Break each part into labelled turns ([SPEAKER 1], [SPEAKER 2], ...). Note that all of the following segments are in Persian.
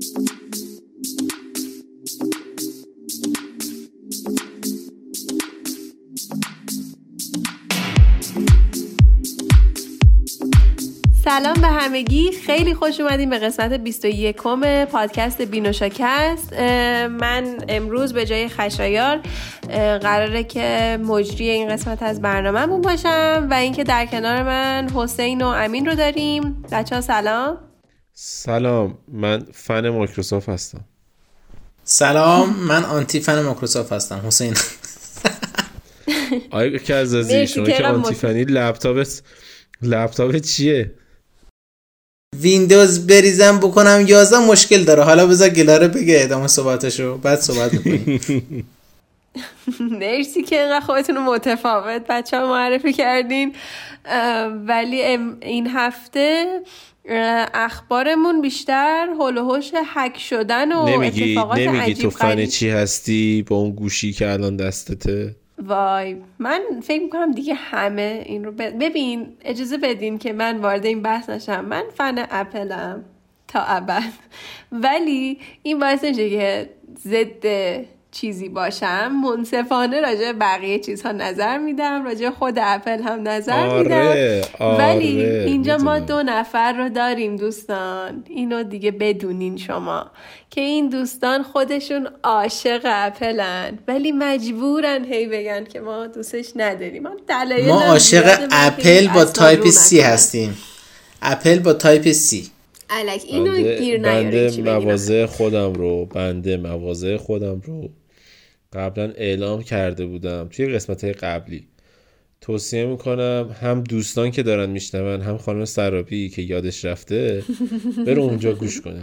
[SPEAKER 1] سلام به همگی. خیلی خوش اومدیم به قسمت 21 پادکست بینوشاکست من امروز به جای خشایار قراره که مجری این قسمت از برنامهمون باشم و اینکه در کنار من حسین و امین رو داریم. بچه ها سلام.
[SPEAKER 2] سلام من فن مایکروسافت هستم.
[SPEAKER 3] سلام من anti fan مایکروسافت هستم حسین.
[SPEAKER 2] آیا که از شما که anti fan ی لپتاپت لپتاپ چیه؟
[SPEAKER 3] ویندوز بریزم بکنم 11 مشکل داره. حالا بذار گلاره بگه ادامه صحبتشو بعد صحبت می‌کنیم.
[SPEAKER 1] مرسی که اینقدر خودتون رو متفاوت بچه ها معرفی کردین. ولی این هفته اخبارمون بیشتر هول و هک شدن و
[SPEAKER 2] نمیگی،
[SPEAKER 1] اتفاقات
[SPEAKER 2] نمیگی تو
[SPEAKER 1] فن
[SPEAKER 2] چی هستی؟ با اون گوشی که الان دستته؟
[SPEAKER 1] وای من فکر می‌کنم دیگه همه این رو ببین اجازه بدین که من وارد این بحث نشم. من فن اپلم تا ابد. ولی این باعث نشه که ضد چیزی باشم منصفانه راجع بقیه چیزها نظر میدم راجع خود اپل هم نظر
[SPEAKER 2] آره،
[SPEAKER 1] میدم.
[SPEAKER 2] آره،
[SPEAKER 1] ولی اینجا ما دو نفر رو داریم دوستان. اینو دیگه بدونین شما که این دوستان خودشون عاشق اپلن. ولی مجبورن هی بگن که ما دوستش نداریم.
[SPEAKER 3] ما عاشق اپل با Type-C هستیم. اپل با Type-C.
[SPEAKER 1] الک اینو گیر
[SPEAKER 2] بنده موازه خودم رو بنده موازه خودم رو قبلا اعلام کرده بودم توی قسمت قبلی. توصیه می‌کنم هم دوستان که دارن میشنون هم خانم سرابی که یادش رفته بره اونجا گوش کنه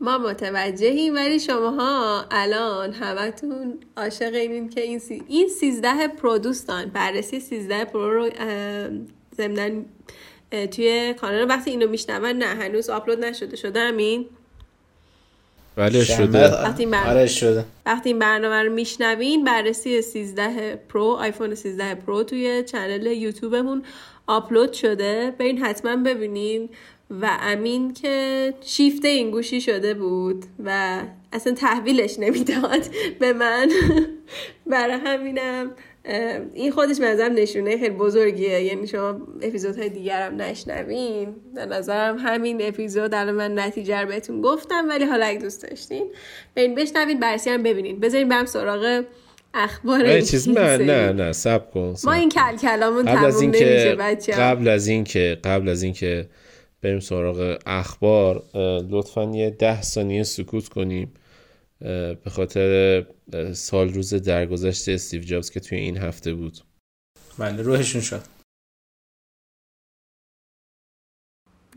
[SPEAKER 1] ما متوجهیم ولی شماها الان همتون عاشق اینین که این سی... این 13 پرو دوستان بررسی 13 پرو رو زدیم توی کانال. وقتی اینو میشنون نه هنوز آپلود نشده شده همین؟
[SPEAKER 2] بله شده.
[SPEAKER 1] وقتی این
[SPEAKER 3] آره شده.
[SPEAKER 1] وقتی این برنامه رو میشنوین بررسی 13 پرو آیفون 13 پرو توی channel یوتیوبمون آپلود شده. برین حتما ببینین. و امین که شیفته این گوشی شده بود و اصلا تحویلش نمی‌داد به من. برای همینم. این خودش منظرم نشونه خیلی بزرگیه. یعنی شما اپیزودهای دیگرم نشنوین. به نظرم همین اپیزود الان من نتیجه رو بهتون گفتم ولی حالا اگه دوست داشتین برین بشنوین برسی هم ببینین. بذارین برم سراغ اخبار این
[SPEAKER 2] چیز نه نه نه سب کن
[SPEAKER 1] ما این کل کلامون
[SPEAKER 2] قبل از
[SPEAKER 1] اینکه
[SPEAKER 2] قبل از اینکه قبل از اینکه بریم سراغ اخبار لطفا یه ده ثانیه سکوت کنیم. به خاطر سال روز درگذشت استیو جابز که توی این هفته بود.
[SPEAKER 3] بله روحشون شد.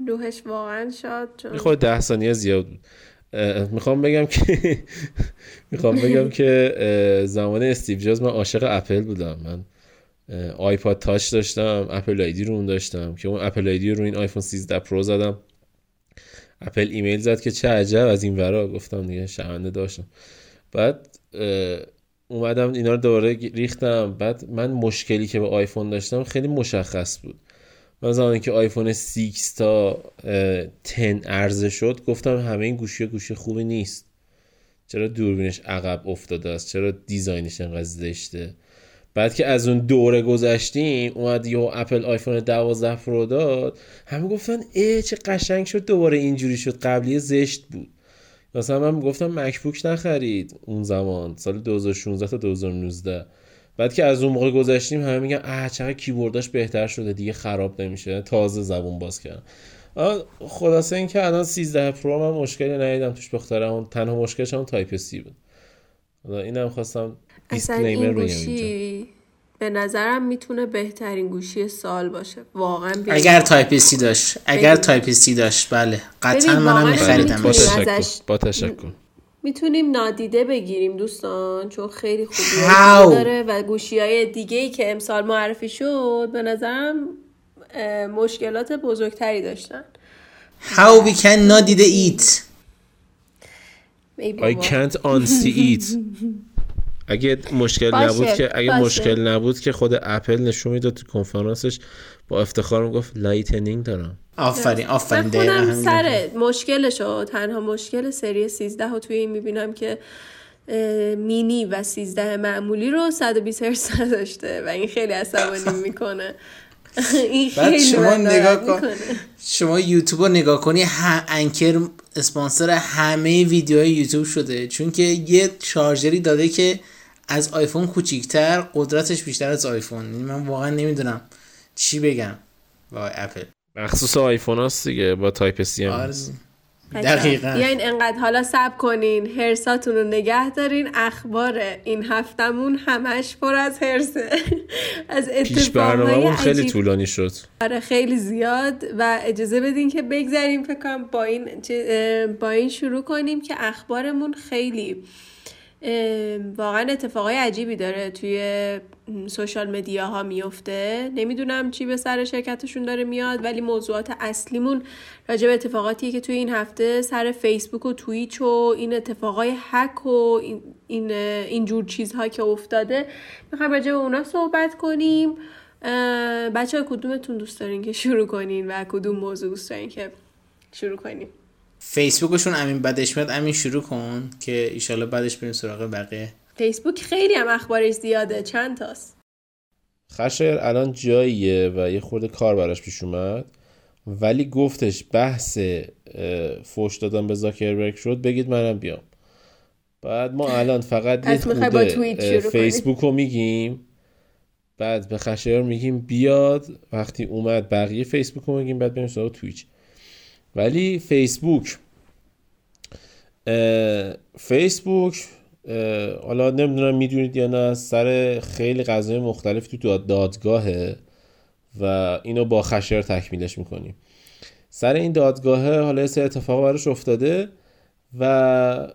[SPEAKER 1] روحش واقعا شاد چون
[SPEAKER 2] خود ده ثانیه زیاد بود می‌خوام بگم که می‌خوام بگم که زمان استیو جابز من عاشق اپل بودم. من آیپاد تاچ داشتم Apple ID رو اون داشتم که اون Apple ID رو این آیفون 13 پرو زدم. اپل ایمیل زد که چه عجب از این ورا گفتم دیگه شرمنده داشتم. بعد اومدم اینا رو دوباره ریختم. بعد من مشکلی که به آیفون داشتم خیلی مشخص بود. من زمانی که آیفون 6 تا 10 عرضه شد گفتم همه این گوشی گوشی خوبی نیست. چرا دوربینش عقب افتاده است؟ چرا design ش انقدر زشته؟ بعد که از اون دوره گذشتیم اومد یه اپل آیفون 12 پرو داد. همه گفتن ای چه قشنگ شد دوباره اینجوری شد قبلی زشت بود. مثلا من گفتم مکبوک نخرید اون زمان سال 2016 تا 2019 بعد که از اون موقع گذشتیم همه میگن اه چقدر کیبورداش بهتر شده دیگه خراب نمیشه. تازه زبون باز کردم خلاصه اینکه الان 13 پرو من مشکلی ندیدم توش بخاطر تنها مشکلش هم Type-C بود. اینم خواستم
[SPEAKER 1] اصلا این گوشی به نظرم می‌تونه بهترین گوشی سال باشه. واقعا
[SPEAKER 3] اگر Type-C داشت اگر Type C داشت بله. قطعا منم میخریدم
[SPEAKER 2] با تشکر با تشکر.
[SPEAKER 1] می‌تونیم نادیده بگیریم دوستان چون خیلی خوبی داره و گوشی های دیگه ای که امسال معرفی شد به نظرم مشکلات بزرگتری داشتن.
[SPEAKER 3] How we can not eat.
[SPEAKER 2] I can't unsee it. اگه مشکل
[SPEAKER 1] باشه،
[SPEAKER 2] نبود که اگه
[SPEAKER 1] باشه.
[SPEAKER 2] مشکل نبود که خود اپل نشون می‌داد تو کنفرانسش با افتخار می‌گفت Lightning دارم.
[SPEAKER 3] آفرین آفرین
[SPEAKER 1] من
[SPEAKER 3] دقیقا
[SPEAKER 1] سر مشکلشو تنها مشکل سری 13 و توی این می‌بینم که مینی و 13 معمولی رو 120 هرتز نداشته و این خیلی عصبانی می‌کنه.
[SPEAKER 3] بعد شما نگاه کن. شما یوتیوب رو نگاه کنی ه... Anker اسپانسر همه ویدیوهای یوتیوب شده. چون که یه شارژری داده که از آیفون کوچیکتر قدرتش بیشتر از آیفون. یعنی من واقعا نمی‌دونم چی بگم وای اپل.
[SPEAKER 2] مخصوص آیفون هاست دیگه با Type-C هم
[SPEAKER 3] آره. دقیقاً.
[SPEAKER 1] بیاین انقدر حالا صبر کنین. حرصاتون رو نگه دارین. اخبار این هفتمون همش پر از حرصه از
[SPEAKER 2] پیش برنامه خیلی
[SPEAKER 1] عجیب.
[SPEAKER 2] طولانی شد.
[SPEAKER 1] آره خیلی زیاد. و اجازه بدین که بگذریم. فکر کنم با این با این شروع کنیم که اخبارمون خیلی واقعا اتفاقای عجیبی داره توی سوشال مدیا ها میفته. نمی‌دونم چی به سر شرکتشون داره میاد ولی موضوعات اصلیمون راجع به اتفاقاتی که توی این هفته سر فیسبوک و تویچ و این اتفاقای هک و این این اینجور چیزها که افتاده. می‌خوایم راجع به اونا صحبت کنیم. بچه کدومتون دوست دارین که شروع کنین و کدوم موضوع دوست دارین که شروع کنیم؟
[SPEAKER 3] فیسبوکشون امین بعدش میاد امین شروع کن که ایشالله بعدش بریم سراغ بقیه.
[SPEAKER 1] فیسبوک خیلی هم اخبارش زیاده چند تاست؟
[SPEAKER 2] خشایر الان جاییه و یه خورده کار براش پیش اومد. ولی گفتش بحث فوش دادن به زاکربرگ شد بگید منم بیام. بعد ما الان فقط یه خورده
[SPEAKER 1] کنی؟
[SPEAKER 2] فیسبوک رو میگیم. بعد به خشایر میگیم بیاد. وقتی اومد بقیه فیسبوک رو میگیم بعد بریم سراغ تویچ ولی فیسبوک فیسبوک حالا نمی‌دونم می‌دونید یا نه سر خیلی قضای مختلف تو داد- دادگاهه و اینو با خشر تکمیلش می‌کنیم. سر این دادگاهه حالا یه اتفاق براش افتاده و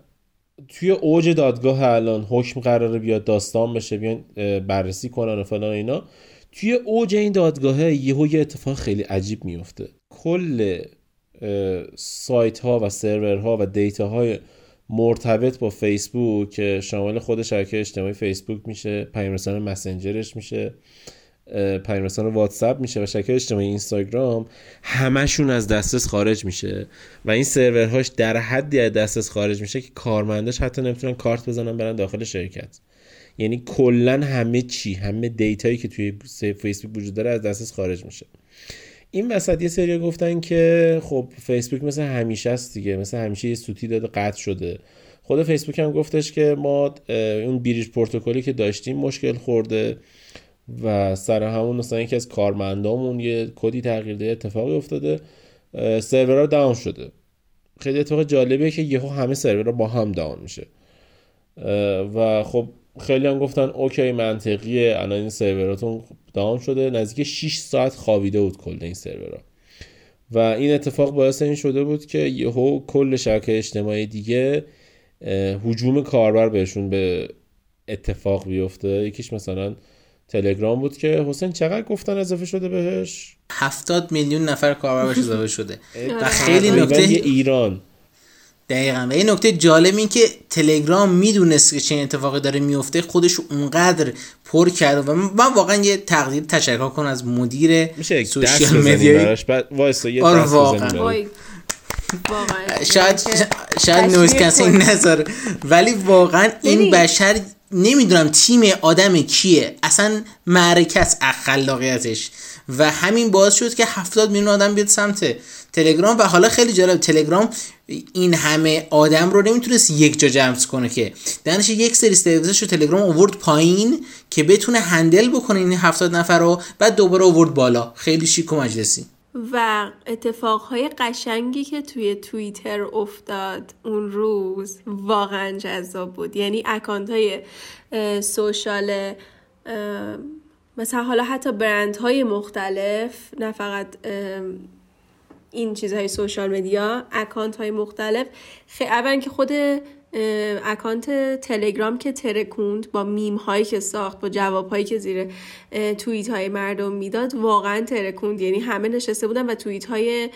[SPEAKER 2] توی اوج دادگاه الان حکم قراره بیاد داستان بشه بیان بررسی کنن و فلان اینا. توی اوج این دادگاهه یهو یه اتفاق خیلی عجیب میفته کل سایت ها و سرور ها و دیتا های مرتبط با فیسبوک که شامل خود شبکه اجتماعی فیسبوک میشه پیامرسان مسنجرش میشه پیامرسان واتساپ میشه و شبکه اجتماعی اینستاگرام همشون از دسترس خارج میشه و این سرورهاش در حدی از دسترس خارج میشه که کارمنداش حتی نمی‌تونن کارت بزنن برن داخل شرکت. یعنی کلا همه چی همه دیتایی که توی فیسبوک وجود داره از دسترس خارج میشه. این وسط یه سری گفتن که خب فیسبوک مثل همیشه است دیگه مثل همیشه یه سوتی داده قطع شده. خود فیسبوک هم گفتش که ما اون بریج پروتکلی که داشتیم مشکل خورده و سر همون مثلا یکی از کارمندامون یه کدی تغییر داده اتفاقی افتاده سرورها داون شده. خیلی اتفاق جالبیه که یهو همه سرورها با هم داون میشه. و خب خیلی هم گفتن اوکی منطقیه الان این سروراتون داون شده نزدیک 6 ساعت خوابیده بود کل این سرورها و این اتفاق باعث این شده بود که یهو کل شبکه اجتماعی دیگه اه، هجوم کاربر بهشون به اتفاق بیفته. یکیش مثلا تلگرام بود که حسین چقدر گفتن اضافه شده بهش؟
[SPEAKER 3] هفتاد میلیون نفر کاربر باش اضافه شده. و
[SPEAKER 1] آره.
[SPEAKER 3] خیلی
[SPEAKER 2] تقریباً
[SPEAKER 3] نکته
[SPEAKER 2] ایران.
[SPEAKER 3] دقیقا. و یه نکته جالب این که تلگرام می‌دونست که چه اتفاقی داره میفته خودش اونقدر پر کرد و من واقعا یه تقدیر تشکر کنم از مدیر سوشیال
[SPEAKER 2] یه
[SPEAKER 3] آره، واقعاً. شاید شاید نویز کسی. نذاره. ولی واقعا این. بشر نمی‌دونم تیم آدم کیه. اصلا معرکه است از خلاقیتش و همین باعث شد که هفتاد میلیون آدم بیاد سمت. تلگرام و حالا خیلی جالب تلگرام این همه آدم رو نمی‌تونست یک جا جمع کنه که. دانش یک سری سرویسش رو تلگرام اوورد پایین که بتونه هندل بکنه این هفتاد نفر رو بعد دوباره اوورد بالا. خیلی شیک و مجلسی.
[SPEAKER 1] و اتفاقهای قشنگی که توی توییتر افتاد اون روز واقعا جذاب بود. یعنی account های social مثلا حالا حتی برند های مختلف نه فقط این چیزهای social media account های مختلف. خیلی اولا که خود account تلگرام که ترکوند با میم هایی که ساخت با جواب هایی که زیر توییت های مردم می‌داد واقعا ترکوند. یعنی همه نشسته بودن و توییت های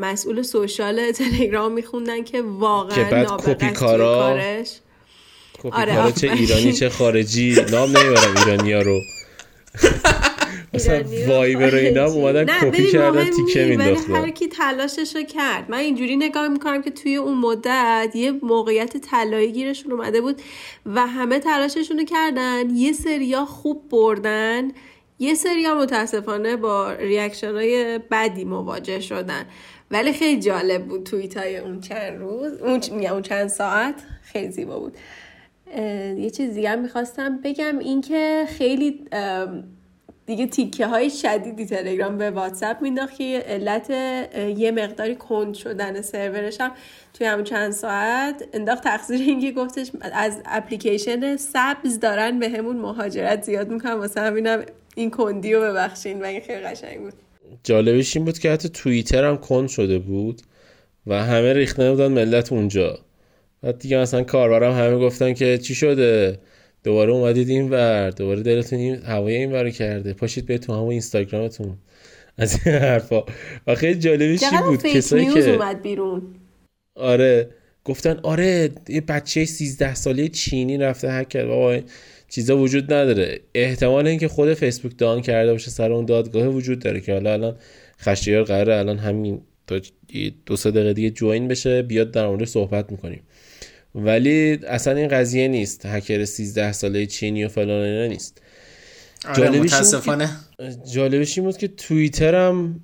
[SPEAKER 1] مسئول سوشال تلگرام میخوندن که واقعا
[SPEAKER 2] که بعد
[SPEAKER 1] کارش.
[SPEAKER 2] کپی
[SPEAKER 1] آره،
[SPEAKER 2] کارا چه. ایرانی چه خارجی نام نمی‌برم ایرانی ها رو. مثلا وایبر و اینا. اومدن کپی کردن تیکه
[SPEAKER 1] نی، ولی
[SPEAKER 2] مینداختن
[SPEAKER 1] هر کی تلاشش رو کرد. من اینجوری نگاه می‌کنم که توی اون مدت یه موقعیت طلایی گیرشون اومده بود و همه تلاششون رو کردن. یه سریا خوب بردن. یه سریا متاسفانه با reaction های بدی مواجه شدن. ولی خیلی جالب بود توییت های اون چند روز اون, میگم اون چند ساعت. خیلی زیبا بود. یه چیز دیگه هم می‌خواستم بگم اینکه خیلی دیگه تیکه های شدیدی تلگرام به واتساپ مینداخت که علت یه مقداری کند شدن سرورش هم توی همون چند ساعت انداخت. تقصیر اینکه گفتش از اپلیکیشن سبز دارن به همون مهاجرت زیاد می‌کنن. واسه همینم این کندی رو ببخشین این خیلی قشنگ بود.
[SPEAKER 2] جالبش این بود که حتی توییتر هم کند شده بود و همه ریخته بودن ملت اونجا. بعد دیگه مثلا کاربرم همه گفتن که چی شده؟ دوباره اومدید این ور دوباره دلتون این هوای این ور کرده. پاشید به تو همون اینستاگرامتون. از این حرفا. و خیلی جالبش چی بود؟ کسایی که
[SPEAKER 1] اومد بیرون.
[SPEAKER 2] آره. گفتن آره یه بچه 13 ساله چینی رفته هک کرد. بابا چیزا وجود نداره. احتمال اینکه خود فیسبوک دان کرده باشه سر اون دادگاه وجود داره که حالا الان خشیار قراره الان همین تا دو سه دقیقه دیگه جوین بشه بیاد در مورد صحبت می‌کنیم. ولی اصلا این قضیه نیست. هکر 13 ساله چینی و فلان اینا نیست.
[SPEAKER 3] آره
[SPEAKER 2] جالبش
[SPEAKER 3] متاسفانه.
[SPEAKER 2] جالبش این بود که توییتر هم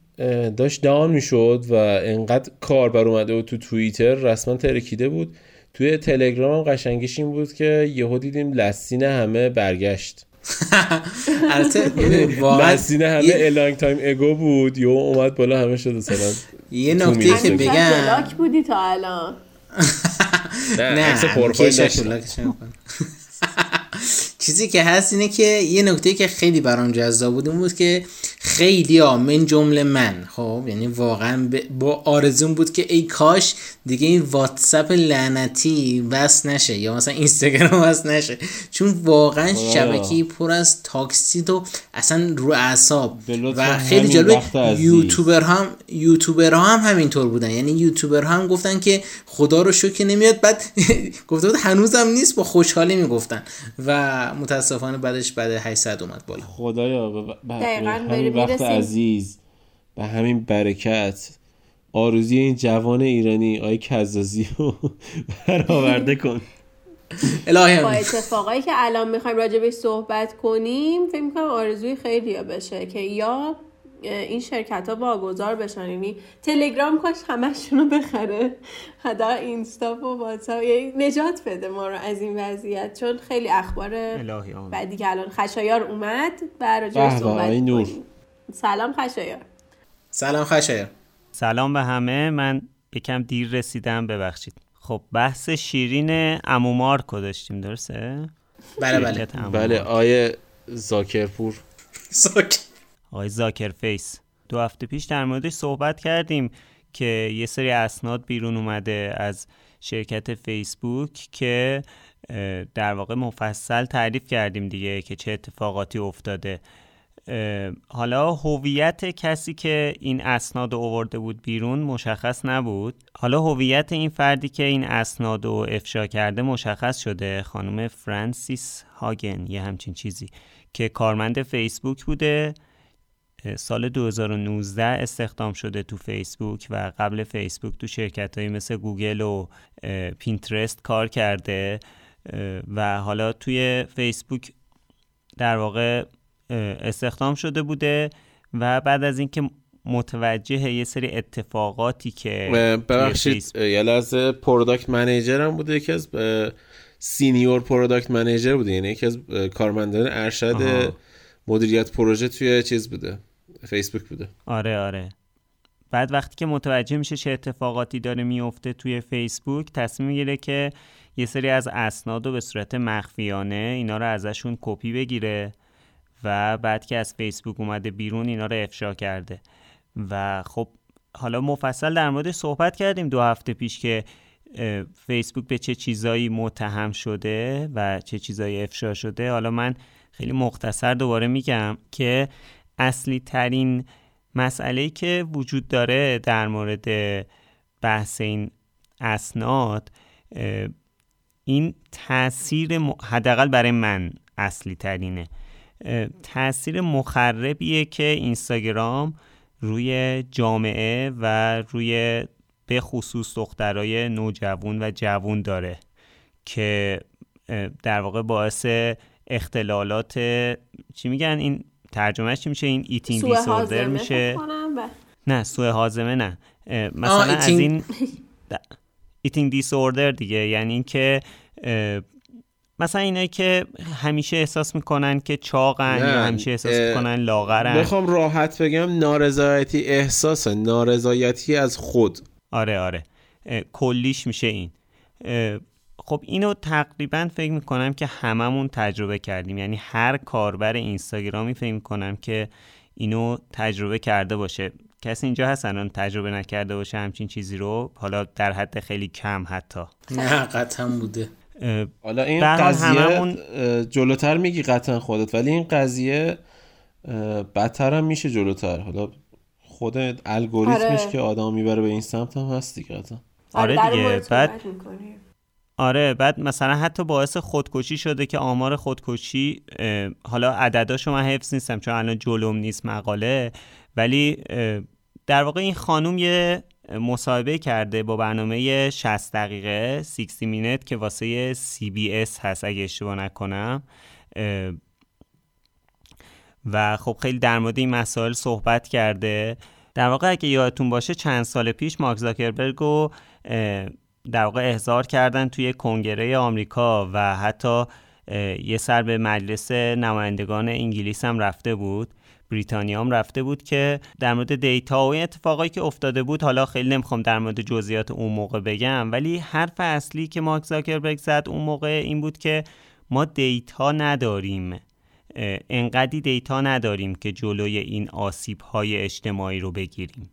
[SPEAKER 2] داشت down می‌شد و انقدر کاربر اومده بود تو توییتر رسما ترکیده بود. توی تلگرام هم قشنگیش این بود که یهو دیدیم last seen همه برگشت.
[SPEAKER 3] البته واقعا
[SPEAKER 2] last seen همه
[SPEAKER 3] یه-
[SPEAKER 2] a long time ago بود. یهو اومد بالا همه شد مثلا
[SPEAKER 3] یه نکته که. بگم.
[SPEAKER 1] block بودی تا الان؟
[SPEAKER 2] نه عکس پروفایل.
[SPEAKER 3] چیزی که هست اینه که یه نکته که خیلی برام جذاب بود اون بود که خیلی ها من جمله من خب؟ یعنی واقعا با آرزون بود که ای کاش دیگه این واتساپ لعنتی وصل نشه یا مثلا اینستاگرام وصل نشه. چون واقعا
[SPEAKER 2] آه.
[SPEAKER 3] شبکه پر از تاکسید و اصلا رو اعصاب. و خیلی
[SPEAKER 2] همین
[SPEAKER 3] جالب
[SPEAKER 2] وقت عزیز.
[SPEAKER 3] یوتیوبر هم یوتیوبر ها هم همینطور بودن. یعنی یوتیوبر ها هم گفتن که خدا رو شکر نمیاد. بعد گفته بود هنوزم نیست با خوشحالی می‌گفتن. و متاسفانه بعدش بعد 800 اومد بالا.
[SPEAKER 2] خدایا
[SPEAKER 1] دقیقاً
[SPEAKER 2] وقت. عزیز. به همین برکت. آرزوی این جوان ایرانی آی کزازی رو برآورده کن.
[SPEAKER 3] الهی
[SPEAKER 1] با. اتفاقایی که الان می‌خوایم راجبش صحبت کنیم فکر می‌کنم آرزوی خیلی بشه که یا این شرکت ها واگذار بشن. یعنی تلگرام کاش همشون رو بخره. حداقل اینستا و واتساپ. یعنی نجات بده ما رو از این وضعیت. چون خیلی اخبار بعدی که الان خشایار اومد و راجبش
[SPEAKER 2] به،
[SPEAKER 1] صحبت. کنیم سلام خشایار.
[SPEAKER 3] سلام خشایر
[SPEAKER 4] سلام به همه. من یکم دیر رسیدم ببخشید. خب بحث شیرین امومارکو داشتیم درسته؟
[SPEAKER 3] بله بله.
[SPEAKER 2] بله آیه زاکرپور.
[SPEAKER 4] آقای زاکر فیس دو هفته پیش در موردش صحبت کردیم که یه سری اسناد بیرون اومده از شرکت فیسبوک که در واقع مفصل تعریف کردیم دیگه که چه اتفاقاتی افتاده. حالا هویت کسی که این اسناد رو آورده بود بیرون مشخص نبود. حالا هویت این فردی که این اسناد رو افشا کرده مشخص شده. خانم فرانسیس هاگن یه همچین چیزی که کارمند فیسبوک بوده. سال 2019 استخدام شده تو فیسبوک و قبل فیسبوک تو شرکت های مثل گوگل و پینترست کار کرده. و حالا توی فیسبوک در واقع استخدام شده بوده و بعد از اینکه متوجه یه سری اتفاقاتی که
[SPEAKER 2] ببخشید یه لحظه product manager هم بوده یکی از senior product manager بوده یعنی یکی از کارمندان ارشد. مدیریت پروژه توی چیز بوده فیسبوک بوده.
[SPEAKER 4] آره آره. بعد وقتی که متوجه میشه چه اتفاقاتی داره میفته توی فیسبوک تصمیم می‌گیره که یه سری از اسناد رو به صورت مخفیانه اینا رو ازشون کپی بگیره. و بعد که از فیسبوک اومده بیرون اینا رو افشا کرده و خب حالا مفصل در مورد صحبت کردیم دو هفته پیش که فیسبوک به چه چیزایی متهم شده و چه چیزایی افشا شده حالا من خیلی مختصر دوباره میگم که اصلی ترین مسئله که وجود داره در مورد بحث این اسناد این تاثیر. حداقل برای من اصلی ترینه تاثیر مخربیه که اینستاگرام روی جامعه و روی به خصوص دخترای نوجوان و جوون داره که در واقع باعث اختلالات چی میگن این ترجمهش چی میشه؟ این eating disorder میشه. نه سوء هاضمه نه. مثلا از این eating disorder دیگه. یعنی اینکه مثلا اینایی که همیشه احساس می‌کنن که چاقن یا همیشه احساس می‌کنن لاغرن.
[SPEAKER 2] می‌خوام راحت بگم نارضایتی احساس نارضایتی از خود.
[SPEAKER 4] آره آره. کلیش میشه این. خب اینو تقریبا فکر می‌کنم که هممون تجربه کردیم. یعنی هر کاربر اینستاگرامی فکر می‌کنم که اینو تجربه کرده باشه. کسی اینجا هست الان تجربه نکرده باشه همچین چیزی رو؟ حالا در حد خیلی کم حتی.
[SPEAKER 3] نه قطعا بوده.
[SPEAKER 2] حالا این قضیه هممون... جلوتر میگی قطعا خودت ولی این قضیه بدتر هم میشه جلوتر. حالا خود الگوریتمش آره. که آدم می‌بره به این سمت هم هست دیگه قطعا.
[SPEAKER 4] آره, آره دیگه. بعد آره بعد مثلا حتی باعث خودکشی شده که آمار خودکشی حالا عدداشو من حفظ نیستم چون الان جلوم نیست مقاله ولی در واقع این خانوم یه مصاحبه کرده با برنامه 60 دقیقه 60 مینت که واسه CBS هست اگه اشتباه نکنم. و خب خیلی در مورد این مسائل صحبت کرده. در واقع اگه یادتون باشه چند سال پیش مارک زاکربرگ رو در واقع احضار کردن توی کنگره آمریکا و حتی یه سر به مجلس نمایندگان انگلیس هم رفته بود. بریتانیا هم رفته بود که در مورد دیتا و اتفاقایی که افتاده بود حالا خیلی نمی‌خوام در مورد جزئیات اون موقع بگم ولی حرف اصلی که مارک زاکربرگ زد اون موقع این بود که ما data نداریم. انقدی data نداریم که جلوی این آسیب های اجتماعی رو بگیریم.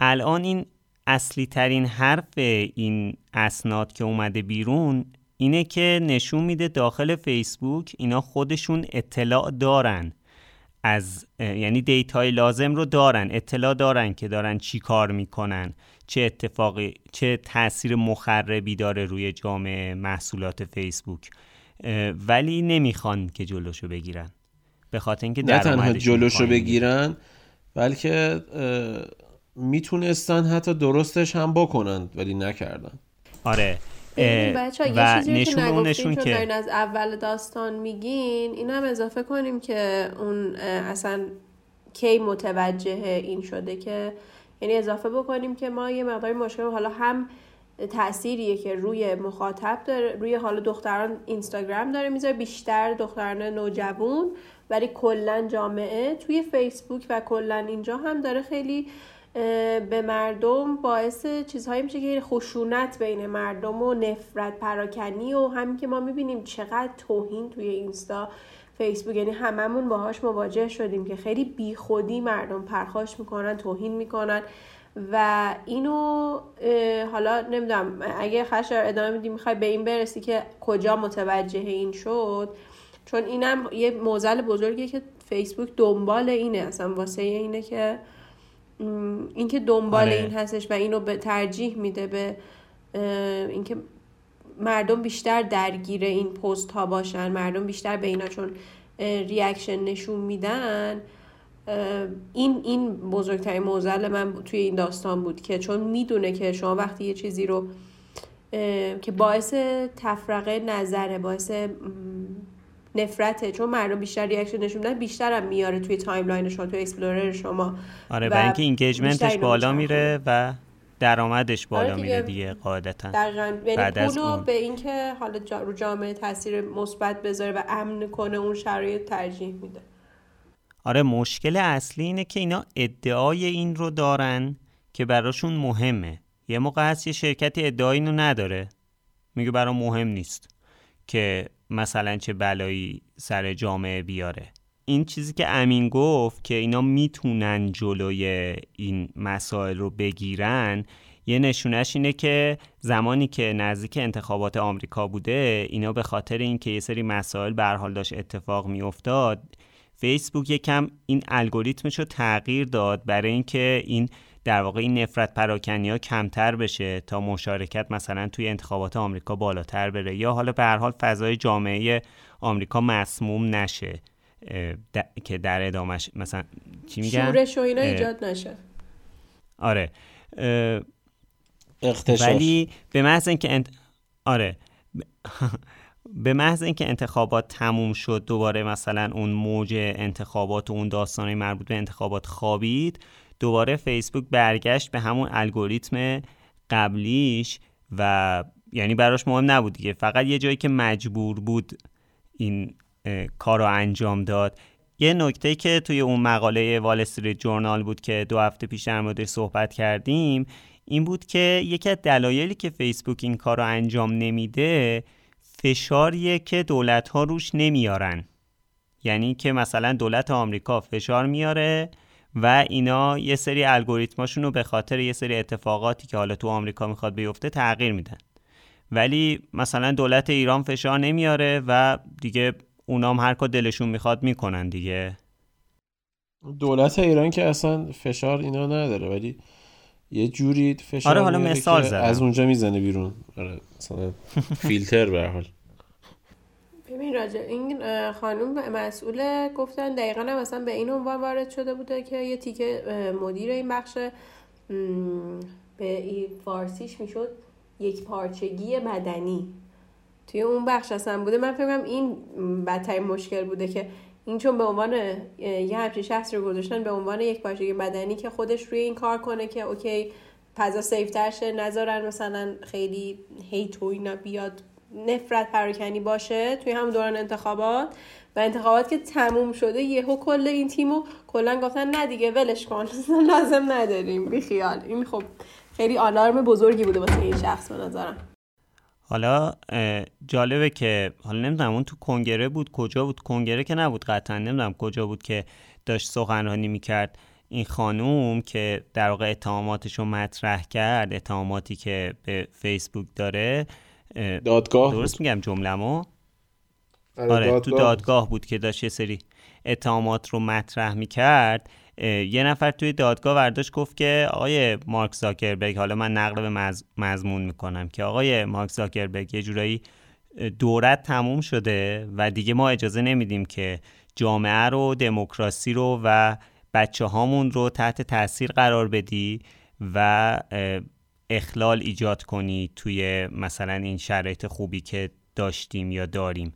[SPEAKER 4] الان این اصلی ترین حرف این اسناد که اومده بیرون اینه که نشون میده داخل فیسبوک اینا خودشون اطلاع دارن. از یعنی data ی لازم رو دارن اطلاع دارن که دارن چی کار می‌کنن چه اتفاقی چه تاثیر مخربی داره روی جامعه محصولات فیسبوک. ولی نمی‌خوان که جلوشو بگیرن. به خاطر اینکه
[SPEAKER 2] نه تنها جلوشو بگیرن بلکه می‌تونستن حتی درستش هم بکنن ولی نکردن.
[SPEAKER 1] آره. بچه و یه چیزی که نشون که. از اول داستان میگین این هم اضافه کنیم که اون اصلا کی متوجه این شده که یعنی اضافه بکنیم که ما یه مقداری مشکل حالا هم تأثیریه که روی مخاطب داره روی حال دختران اینستاگرام داره می‌ذاره بیشتر دختران نوجوان ولی کلا جامعه توی فیسبوک و کلا اینجا هم داره خیلی به مردم باعث چیزهایی میشه که خشونت بین مردم و نفرت پراکنی و همین که ما می‌بینیم چقدر توهین توی اینستا فیسبوک یعنی هممون باهاش مواجه شدیم که خیلی بیخودی مردم پرخاش می‌کنن توهین می‌کنن و اینو حالا نمی‌دونم اگه خشر ادامه میدی می‌خوای به این برسی که کجا متوجه این شد؟ چون اینم یه موزل بزرگیه که فیسبوک دنبال اینه اصلا واسه اینه که اینکه دنبال آره. این هستش و اینو به ترجیح میده به اینکه مردم بیشتر درگیر این پست ها باشن مردم بیشتر به اینا چون ریاکشن نشون میدن این این بزرگترین معضل من توی این داستان بود که چون می‌دونه که شما وقتی یه چیزی رو که باعث تفرقه نظره باعث نفرته. چون مردم بیشتر reaction نشون میدن بیشتر هم میاره توی timeline شما توی explore شما.
[SPEAKER 4] آره و اینکه engagement ش بالا میره و درآمدش بالا آره میره دیگه. قاعدتا.
[SPEAKER 1] دقیقاً. یعنی به اینکه حالا رو جامعه تاثیر مثبت بذاره و امن کنه اون شرایط ترجیح میده.
[SPEAKER 4] آره مشکل اصلی اینه که اینا ادعای این رو دارن که براشون مهمه. یه موقع هست یه شرکتی ادعای اینو نداره. میگه برا مهم نیست که مثلا چه بلایی سر جامعه بیاره. این چیزی که امین گفت که اینا می‌تونن جلوی این مسائل رو بگیرن یه نشونش اینه که زمانی که نزدیک انتخابات آمریکا بوده اینا به خاطر اینکه یه سری مسائل به حال داشت اتفاق میافتاد فیسبوک یکم این الگوریتمش رو تغییر داد برای اینکه این در واقع این نفرت پراکنی ها کمتر بشه تا مشارکت مثلا توی انتخابات آمریکا بالاتر بره یا حالا به هر حال فضای جامعه آمریکا مسموم نشه که در ادامش مثلا چی میگن؟
[SPEAKER 1] شورش و اینا ایجاد نشه.
[SPEAKER 4] آره.
[SPEAKER 2] اختشاش.
[SPEAKER 4] ولی به محض اینکه انت... آره. به محض اینکه انتخابات تموم شد دوباره مثلا اون موج انتخابات و اون داستانه مربوط به انتخابات خوابید دوباره فیسبوک برگشت به همون الگوریتم قبلیش و یعنی براش مهم نبود دیگه. فقط یه جایی که مجبور بود این کار رو انجام داد. یه نکته که توی اون مقاله وال استریت جورنال بود که دو هفته پیش در موردش صحبت کردیم این بود که یکی از دلایلی که فیسبوک این کار رو انجام نمیده فشاریه که دولت ها روش نمیارن. یعنی که مثلا دولت آمریکا فشار میاره و اینا یه سری الگوریتماشون رو به خاطر یه سری اتفاقاتی که حالا تو آمریکا می‌خواد بیفته تغییر میدن. ولی مثلا دولت ایران فشار نمیاره و دیگه اونام هر کار دلشون می‌خواد می‌کنن دیگه.
[SPEAKER 2] دولت ایران که اصلا فشار اینا نداره ولی یه جوری فشار
[SPEAKER 4] آره حالا مثال.
[SPEAKER 2] از اونجا می‌زنه بیرون. آره مثلا فیلتر به حال.
[SPEAKER 1] ببین راجع این خانوم مسئول گفتن دقیقا هم مثلا به این عنوان وارد شده بوده که یه تیکه مدیر این بخش به فارسیش می‌شد یک پارچگی مدنی. توی اون بخش اصلا بوده. من فکرم این بدترین مشکل بوده که این چون به عنوان یه همچین شخص رو گذاشتن به عنوان یکپارچگی مدنی که خودش روی این کار کنه که okay فضا safe تر شه نذارن مثلا خیلی hate و اینا بیاد نفرت پراکنی باشه توی هم دوران انتخابات و انتخابات که تموم شده یهو کل این تیمو کلا گفتن نه دیگه ولش کن. لازم نداریم. بیخیال. این خب خیلی آلارم بزرگی بوده واسه این شخص به نظرم.
[SPEAKER 4] حالا جالبه که حالا نمی‌دونم اون تو کنگره بود کجا بود؟ کنگره که نبود قطعا. نمی‌دونم کجا بود که داشت سخنرانی می‌کرد این خانوم که در واقع اتهاماتش رو مطرح کرد اتهاماتی که به فیسبوک داره.
[SPEAKER 2] دادگاه
[SPEAKER 4] درست
[SPEAKER 2] بود.
[SPEAKER 4] میگم جملمو
[SPEAKER 2] آره,
[SPEAKER 4] آره
[SPEAKER 2] دادگاه
[SPEAKER 4] تو. دادگاه بود که داشت یه سری اتهامات رو مطرح می‌کرد یه نفر توی دادگاه برداشت گفت که آقای مارک زاکربرگ حالا من نقل به مز... مضمون می‌کنم که آقای مارک زاکربرگ یه جورایی دورت تموم شده و دیگه ما اجازه نمیدیم که جامعه رو دموکراسی رو و بچه هامون رو تحت تاثیر قرار بدی و اخلال ایجاد کنی توی مثلا این شرایط خوبی که داشتیم یا داریم.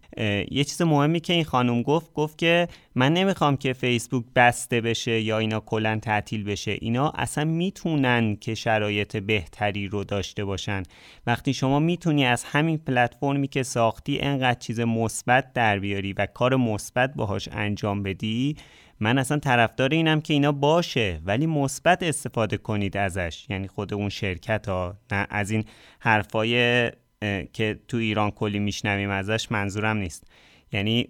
[SPEAKER 4] یه چیز مهمی که این خانم گفت گفت که من نمی‌خوام که فیسبوک بسته بشه یا اینا کلا تعطیل بشه. اینا اصلا می‌تونن که شرایط بهتری رو داشته باشن. وقتی شما می‌تونی از همین پلتفرمی که ساختی انقدر چیز مثبت در بیاری و کار مثبت باهاش انجام بدی من اصلا طرفدار اینم که اینا باشه ولی مثبت استفاده کنید ازش. یعنی خود اون شرکت ها. نه از این حرفای که تو ایران کلی میشنویم ازش منظورم نیست. یعنی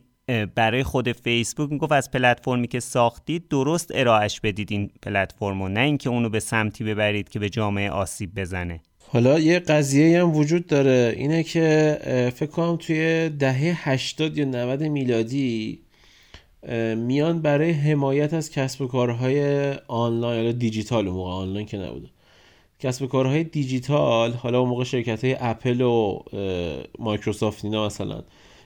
[SPEAKER 4] برای خود فیسبوک می‌گفت از پلتفرمی که ساختید درست ارائهش بدید این پلتفرمو. نه اینکه اونو به سمتی ببرید که به جامعه آسیب بزنه.
[SPEAKER 2] حالا یه قضیه هم وجود داره. اینه که فکر کنم توی دهه 80 یا 90 میلادی میان برای حمایت از کسب و کارهای آنلاین یا دیجیتال موقع آنلاین که نبوده. کسب و کارهای دیجیتال حالا اون موقع شرکت های اپل و مایکروسافت اینا مثلا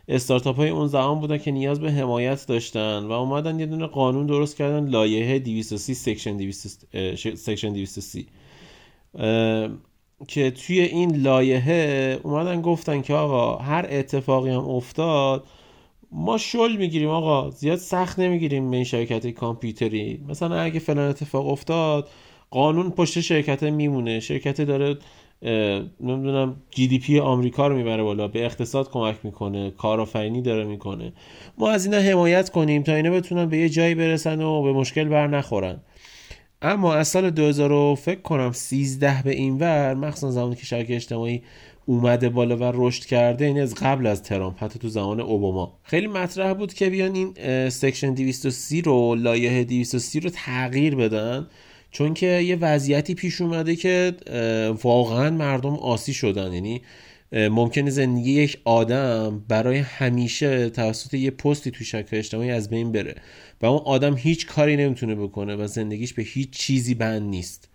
[SPEAKER 2] استارتاپ های اون زمان بودن که نیاز به حمایت داشتن و اومدن یه دونه قانون درست کردن لایحه 230 سکشن 230 سکشن 230 که توی این لایحه اومدن گفتن که آقا هر اتفاقی هم افتاد ما شل می‌گیریم آقا. زیاد سخت نمی‌گیریم به این شرکت کامپیوتری. مثلا اگه فلان اتفاق افتاد قانون پشت شرکت میمونه. شرکت داره نمی‌دونم جی دی پی آمریکا رو می‌بره بالا. به اقتصاد کمک می‌کنه. کارآفرینی داره می‌کنه. ما از اینا حمایت کنیم تا اینا بتونن به یه جایی برسن و به مشکل بر نخورن. اما از سال 2000 فکر کنم 13 به این ور مخصوصا زمانی که شبکه اجتماعی اومده بالا و رشد کرده این از قبل از ترامپ حتی تو زمان اوباما. خیلی مطرح بود که بیان این section 230 رو لایحه 230 رو تغییر بدن چون که یه وضعیتی پیش اومده که واقعا مردم عاصی شدن. یعنی ممکنه زندگی یک آدم برای همیشه توسط یه پستی تو شبکه اجتماعی از بین بره و اون آدم هیچ کاری نمی‌تونه بکنه و زندگیش به هیچ چیزی بند نیست.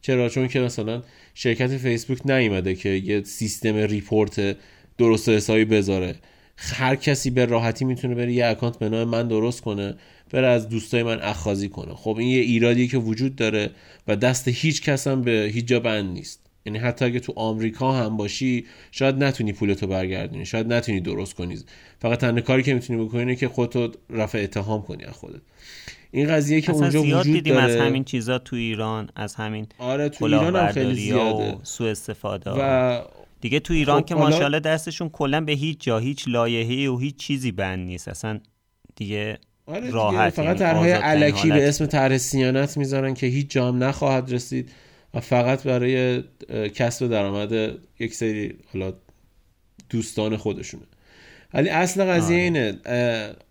[SPEAKER 2] چرا؟ چون که مثلا شرکت فیسبوک نیومده که یه سیستم report درست حسابی بذاره. هر کسی به راحتی می‌تونه بره یه account به نام من درست کنه بره از دوستای من اخاذی کنه. خب این یه ایرادی که وجود داره و دست هیچ کس هم به هیچ جا بند نیست. یعنی حتی اگه تو آمریکا هم باشی شاید نتونی پولتو برگردونی شاید نتونی درست کنی. فقط تنها کاری که می‌تونی بکنی اینه که خودتو رفع اتهام کنی از خودت. این قضیه که اونجا
[SPEAKER 4] زیاد
[SPEAKER 2] وجود
[SPEAKER 4] دیدیم
[SPEAKER 2] داره.
[SPEAKER 4] از همین چیزا تو ایران از همین
[SPEAKER 2] آره تو ایران هم خیلی زیاده.
[SPEAKER 4] سوء استفاده
[SPEAKER 2] و
[SPEAKER 4] دیگه تو ایران
[SPEAKER 2] خب
[SPEAKER 4] که
[SPEAKER 2] حالا-
[SPEAKER 4] ماشاءالله دستشون کلا به هیچ جا هیچ لایحه‌ای و هیچ چیزی بند نیست. اصلا دیگه
[SPEAKER 2] آره
[SPEAKER 4] راحت
[SPEAKER 2] فقط
[SPEAKER 4] یعنی
[SPEAKER 2] طرحهای علکی. به اسم طرح سیانت می‌ذارن که هیچ جام نخواهد رسید. و فقط برای کسب درآمد یک سری حالا دوستان خودشونه. ولی اصل قضیه
[SPEAKER 4] آره.
[SPEAKER 2] اینه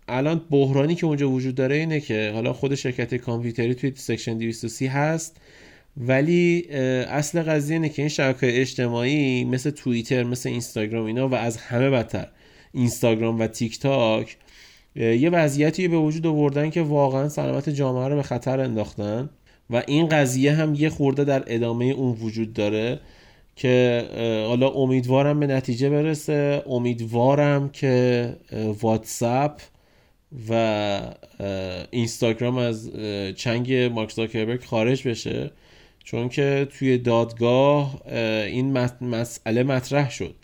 [SPEAKER 2] الان بحرانی که اونجا وجود داره اینه که حالا خود شرکت کامپیوتری توی section 230 هست ولی اصل قضیه اینه که این شبکه اجتماعی مثل توییتر مثل اینستاگرام اینا و از همه بدتر. اینستاگرام و تیک تاک یه وضعیتی به وجود آوردن که واقعا سلامت جامعه رو به خطر انداختن. و این قضیه هم یه خورده در ادامه اون وجود داره که حالا امیدوارم به نتیجه برسه. امیدوارم که واتساپ و اینستاگرام از چنگ مارک زاکربرگ خارج بشه. چون که توی دادگاه اه، این مس- مسئله مطرح شد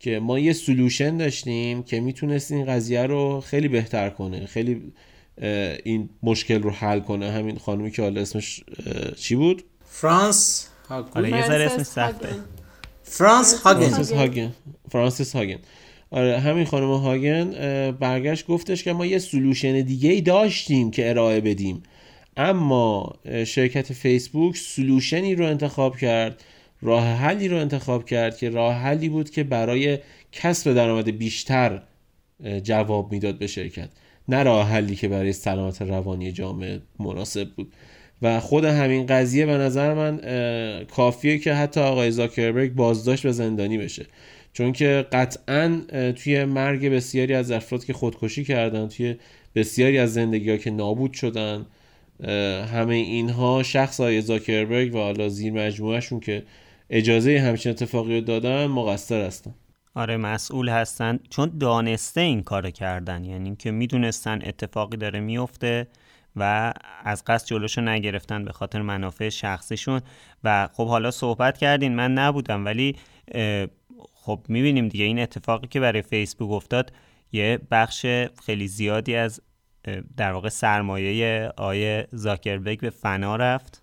[SPEAKER 2] که ما یه سلوشن داشتیم که می‌تونست این قضیه رو خیلی بهتر کنه خیلی این مشکل رو حل کنه. همین خانومی که حالا اسمش چی بود؟
[SPEAKER 3] فرانس هاگون
[SPEAKER 4] آره یه ذره اسمش سخته.
[SPEAKER 3] فرانس هاگن.
[SPEAKER 2] فرانسیس هاگن. فرانسیس هاگن. آره همین خانم هاگن برگشت گفتش که ما یه سلوشن دیگه ای داشتیم که ارائه بدیم. اما شرکت فیسبوک سلوشنی رو انتخاب کرد راه حلی رو انتخاب کرد که راه حلی بود که برای کسب درآمد بیشتر جواب می‌داد به شرکت. نه راه حلی که برای سلامت روانی جامعه مناسب بود. و خود همین قضیه به نظر من کافیه که حتی آقای زاکربرگ بازداشت به زندانی بشه. چون که قطعا توی مرگ بسیاری از افراد که خودکشی کردن توی بسیاری از زندگی ها که نابود شدن همه اینها شخص های زاکربرگ و حالا زیر مجموعهشون که اجازه همچین اتفاقی رو دادن مقصر هستن.
[SPEAKER 4] آره مسئول هستن. چون دانسته این کارو کردن. یعنی که می‌دونستن اتفاقی داره میفته و از قصد جلوشو نگرفتن به خاطر منافع شخصیشون. و خب حالا صحبت کردین من نبودم. ولی خب می‌بینیم دیگه این اتفاقی که برای فیسبوک افتاد یه بخش خیلی زیادی از در واقع سرمایه آیه زاکربرگ به فنا رفت.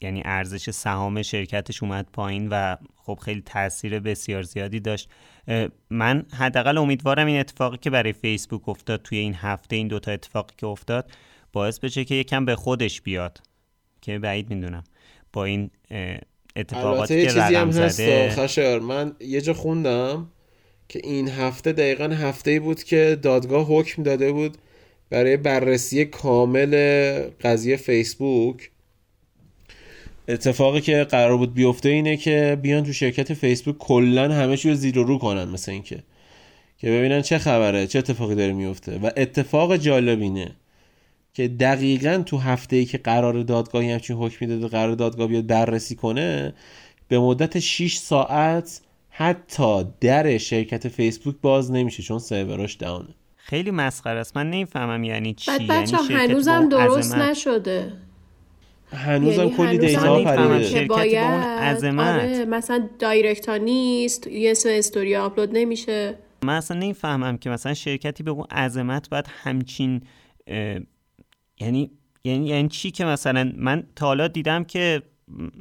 [SPEAKER 4] یعنی ارزش سهام شرکتش اومد پایین و خب خیلی تاثیر بسیار زیادی داشت. من حداقل امیدوارم این اتفاقی که برای فیسبوک افتاد توی این هفته این دوتا اتفاقی که افتاد باعث بشه که یکم به خودش بیاد. که بعید می‌دونم. با این اتفاقاتی که
[SPEAKER 2] چیزی هم
[SPEAKER 4] رقم
[SPEAKER 2] هست
[SPEAKER 4] زده.
[SPEAKER 2] خشایار من یه جا خوندم که این هفته دقیقا هفته ای بود که دادگاه حکم داده بود برای بررسی کامل قضیه فیسبوک. اتفاقی که قرار بود بیفته اینه که بیان تو شرکت فیسبوک کلا همه چی رو زیر و رو کنن مثل اینکه. که ببینن چه خبره چه اتفاقی داره میفته. و اتفاق جالب اینه که دقیقا تو هفته ای که قرار دادگاهی همچین حکمی داده قرار دادگاه بیاد بررسی کنه به مدت 6 ساعت حتی در شرکت فیسبوک باز نمیشه چون سروراش داونه.
[SPEAKER 4] خیلی مسخره است. من نمی‌فهمم یعنی چی؟
[SPEAKER 1] بعد
[SPEAKER 4] یعنی
[SPEAKER 1] بچه
[SPEAKER 4] شرکت
[SPEAKER 1] هنوزم درست
[SPEAKER 4] عظمت-
[SPEAKER 1] نشده.
[SPEAKER 2] هنوزم
[SPEAKER 1] یعنی
[SPEAKER 2] کلی دیتا پریده
[SPEAKER 4] شرکتی
[SPEAKER 1] که
[SPEAKER 4] با اون
[SPEAKER 1] باید
[SPEAKER 4] عظمت.
[SPEAKER 1] آره مثلا دایرکت ها نیست یه سه استوری آپلود نمیشه.
[SPEAKER 4] من اصلا نمی‌فهمم که مثلا شرکتی به اون عظمت باید همچین اه، یعنی یعنی یعنی چی که مثلا من تا حالا دیدم که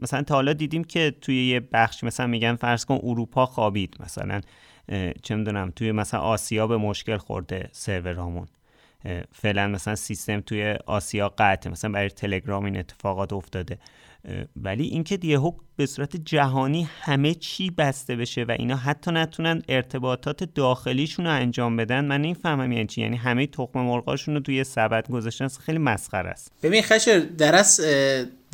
[SPEAKER 4] مثلا تا حالا دیدیم که توی یه بخش مثلا میگن فرض کن اروپا خوابید مثلا چه می‌دونم توی مثلا آسیا به مشکل خورده سرورامون فعلا مثلا سیستم توی آسیا قطعه مثلا برای تلگرام این اتفاقات افتاده. ولی اینکه یهو به صورت جهانی همه چی بسته بشه و اینا حتی نتونن ارتباطات داخلیشون رو انجام بدن من نمی‌فهمم یعنی چی. یعنی همه تخم مرغاشون رو توی سبد گذاشتن خیلی مسخره است.
[SPEAKER 3] ببین خشر در از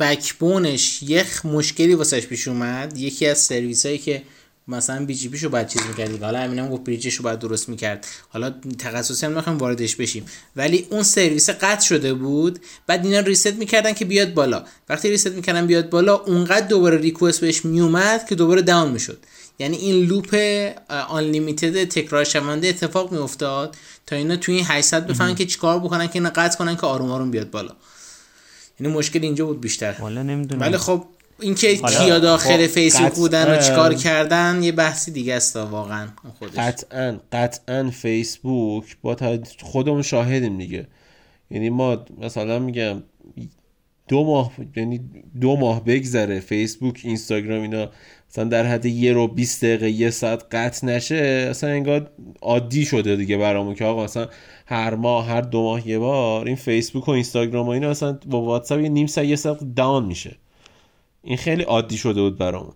[SPEAKER 3] بکبونش یک مشکلی واسش پیش اومد. یکی از سرویس هایی که مثلا BGP شو باید چیز می‌کرد حالا همینم گفت bridge ش رو باید درست می‌کرد. حالا تخصصی هم نمی‌خوایم واردش بشیم. ولی اون سرویس قطع شده بود. بعد اینا reset می‌کردن که بیاد بالا. وقتی reset می‌کردن بیاد بالا اونقدر دوباره request بهش میومد که دوباره down می‌شد. یعنی این loop unlimited تکرار شونده اتفاق می‌افتاد تا اینا توی این 800 بفهمن که چیکار بکنن که اینا قطع کنن که آروم آروم بیاد بالا. یعنی مشکل اینجا بود بیشتر. ولی خب اینکه کیا داخل فیسبوک بودن و چیکار کردن یه بحثی دیگه است واقعا خودش.
[SPEAKER 2] قطعا قطعا فیسبوک با خودمون شاهدیم دیگه. یعنی ما مثلا میگم دو ماه یعنی دو ماه بگذره فیسبوک اینستاگرام اینا مثلا در حد یه رو 20 دقیقه یه ساعت قطع نشه اصلا انگار عادی شده دیگه برامون که آقا مثلا هر ماه هر دو ماه یه بار این فیسبوک و اینستاگرام و اینا اصلا با واتساپ یه نیم ساعت یه ساعت داون میشه. این خیلی عادی شده بود برامون.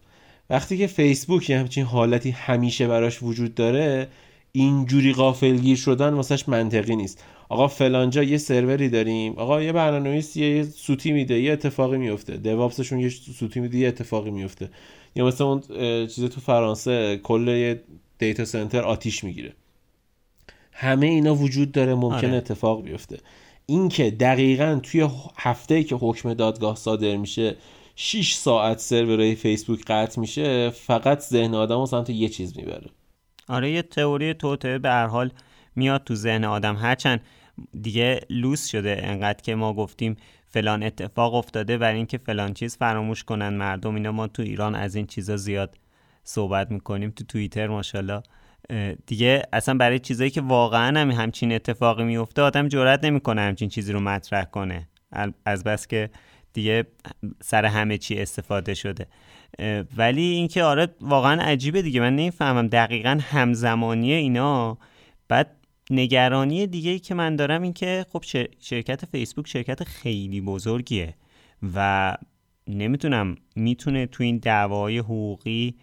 [SPEAKER 2] وقتی که فیسبوک یه همچین حالتی همیشه براش وجود داره اینجوری غافلگیر شدن واسهش منطقی نیست. آقا فلانجا یه سروری داریم آقا یه برنامه‌نویس یه سوتی میده یه اتفاقی میفته. دیوابسشون یه سوتی میده یه اتفاقی میفته. یا مثلا اون چیز تو فرانسه کل یه دیتا سنتر آتیش می‌گیره. همه اینا وجود داره ممکن آره. اتفاق بیفته. اینکه دقیقا توی هفته که حکم دادگاه صادر میشه 6 ساعت سرورهای فیسبوک قطع میشه فقط ذهن آدم سمت یه چیز می‌بره.
[SPEAKER 4] آره یه تئوری توته به هر حال میاد تو ذهن آدم. هرچند دیگه لوس شده انقدر که ما گفتیم فلان اتفاق افتاده برای اینکه فلان چیز فراموش کنن مردم. اینا ما تو ایران از این چیزا زیاد صحبت می‌کنیم تو توییتر ماشاءالله. دیگه اصلا برای چیزایی که واقعا هم همچین اتفاقی میفته آدم جرئت نمی‌کنه همچین چیزی رو مطرح کنه. از بس که دیگه سر همه چی استفاده شده. ولی اینکه آره واقعا عجیبه دیگه. من نمی‌فهمم دقیقا همزمانی اینا. بعد نگرانی دیگه ای که من دارم این که خب شرکت فیسبوک شرکت خیلی بزرگیه و نمی‌تونم می‌تونه تو این دعوای حقوقی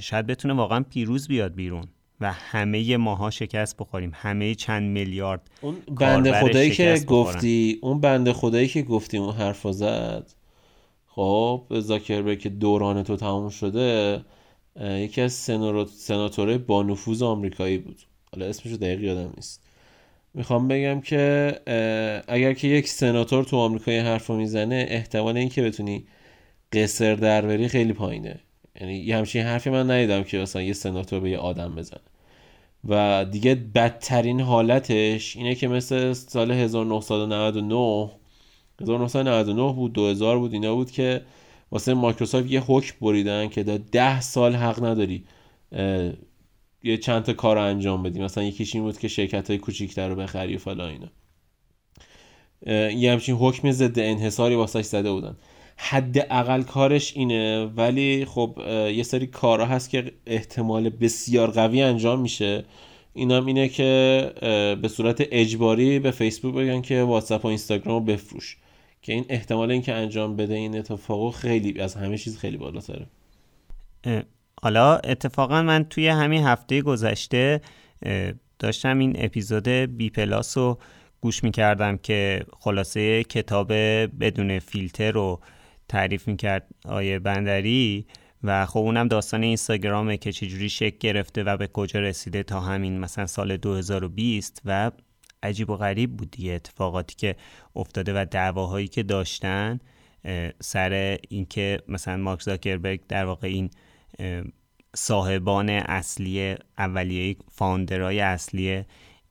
[SPEAKER 4] شاید بتونه واقعا پیروز بیاد بیرون. و همه ماها شکست بخوریم. همه چند میلیارد
[SPEAKER 2] اون بنده خدایی که گفتی اون بنده خدایی که گفتی اون حرف زد. خب زاکربرگ که دوران تو تموم شده یکی از سناتورهای با نفوذ آمریکایی بود. حالا اسمش رو دقیق یادم نیست. می‌خوام بگم که اگر که یک سناتور تو آمریکا حرف می‌زنه احتمال اینکه بتونی قصر در خیلی پایینه. یعنی یه همچین حرفی من ندیدم که مثلا یه سناتور به یه آدم بزنه. و دیگه بدترین حالتش اینه که مثل سال 1999 1999 بود 2000 بود اینا بود که واسه مایکروسافت یه حکم بریدن که ده سال حق نداری یه چند تا کار رو انجام بدی. مثلا یکیش این بود که شرکت های کوچیکتر رو بخری و فلا اینا. یه همچین حکم ضد انحصاری واسش زده بودن. حد اقل کارش اینه ولی خب یه سری کارها هست که احتمال بسیار قوی انجام میشه. اینم اینه که به صورت اجباری به فیسبوک بگن که واتساپ و اینستاگرام رو بفروش که این احتمال اینکه انجام بده این اتفاقو خیلی از همه چیز خیلی بالاتره.
[SPEAKER 4] حالا اتفاقا من توی همین هفته گذشته داشتم این اپیزود بی پلاس رو گوش می‌کردم که خلاصه کتاب بدون فیلتر رو تعریف می‌کرد آیه بندری و خب اونم داستان اینستاگرامه که چجوری شکل گرفته و به کجا رسیده تا همین مثلا سال 2020 و عجیب و غریب بود دیگه اتفاقاتی که افتاده و دعواهایی که داشتن سر اینکه مثلا مارک زاکربرگ در واقع این صاحبان اصلی اولیه فاوندرهای اصلی